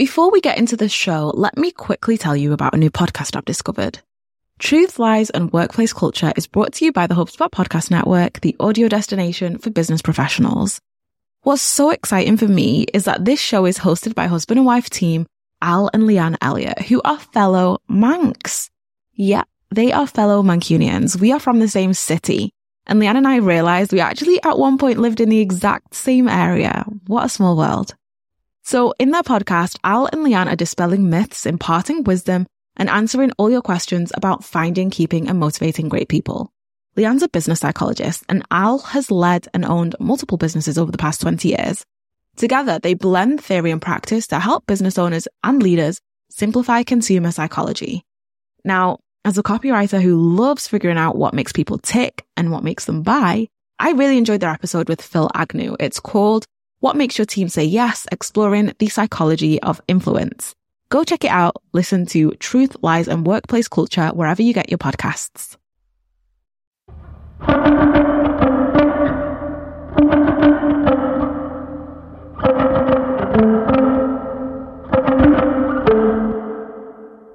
Before we get into the show, let me quickly tell you about a new podcast I've discovered. Truth, Lies, and Workplace Culture is brought to you by the HubSpot Podcast Network, the audio destination for business professionals. What's so exciting for me is that this show is hosted by husband and wife team Al and Leanne Elliott, who are fellow Mancs. Yeah, they are fellow Mancunians. We are from the same city. And Leanne and I realized we actually at one point lived in the exact same area. What a small world. So in their podcast, Al and Leanne are dispelling myths, imparting wisdom, and answering all your questions about finding, keeping, and motivating great people. Leanne's a business psychologist, and Al has led and owned multiple businesses over the past 20 years. Together, they blend theory and practice to help business owners and leaders simplify consumer psychology. Now, as a copywriter who loves figuring out what makes people tick and what makes them buy, I really enjoyed their episode with Phil Agnew. It's called What Makes Your Team Say Yes, Exploring the Psychology of Influence. Go check it out. Listen to Truth, Lies, and Workplace Culture wherever you get your podcasts.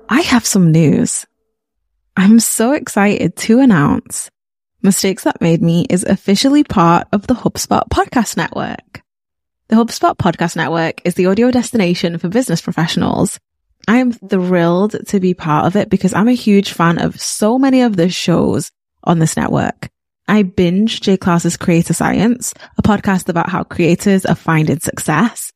I have some news. I'm so excited to announce Mistakes That Made Me is officially part of the HubSpot Podcast Network. The HubSpot Podcast Network is the audio destination for business professionals. I am thrilled to be part of it because I'm a huge fan of so many of the shows on this network. I binge Jay Clouse's Creator Science, a podcast about how creators are finding success.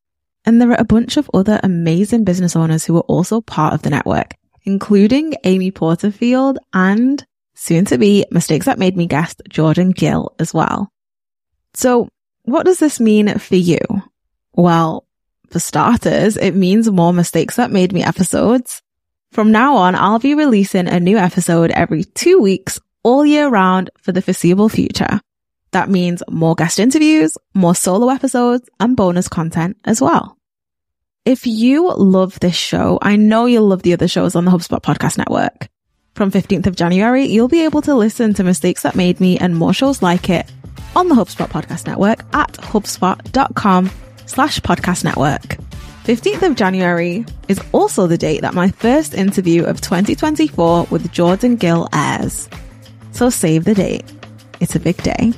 And there are a bunch of other amazing business owners who are also part of the network including Amy Porterfield and soon to be Mistakes That Made Me guest Jordan Gill as well. So what does this mean for you? Well, for starters, it means more Mistakes That Made Me episodes. From now on, I'll be releasing a new episode every two weeks all year round for the foreseeable future. That means more guest interviews, more solo episodes, and bonus content as well. If you love this show, I know you'll love the other shows on the HubSpot podcast network. From 15th of January, you'll be able to listen to Mistakes That Made Me and more shows like it on the HubSpot podcast network at hubspot.com slash podcast network. 15th of January is also the date that my first interview of 2024 with Jordan Gill airs. So save the date. It's a big day.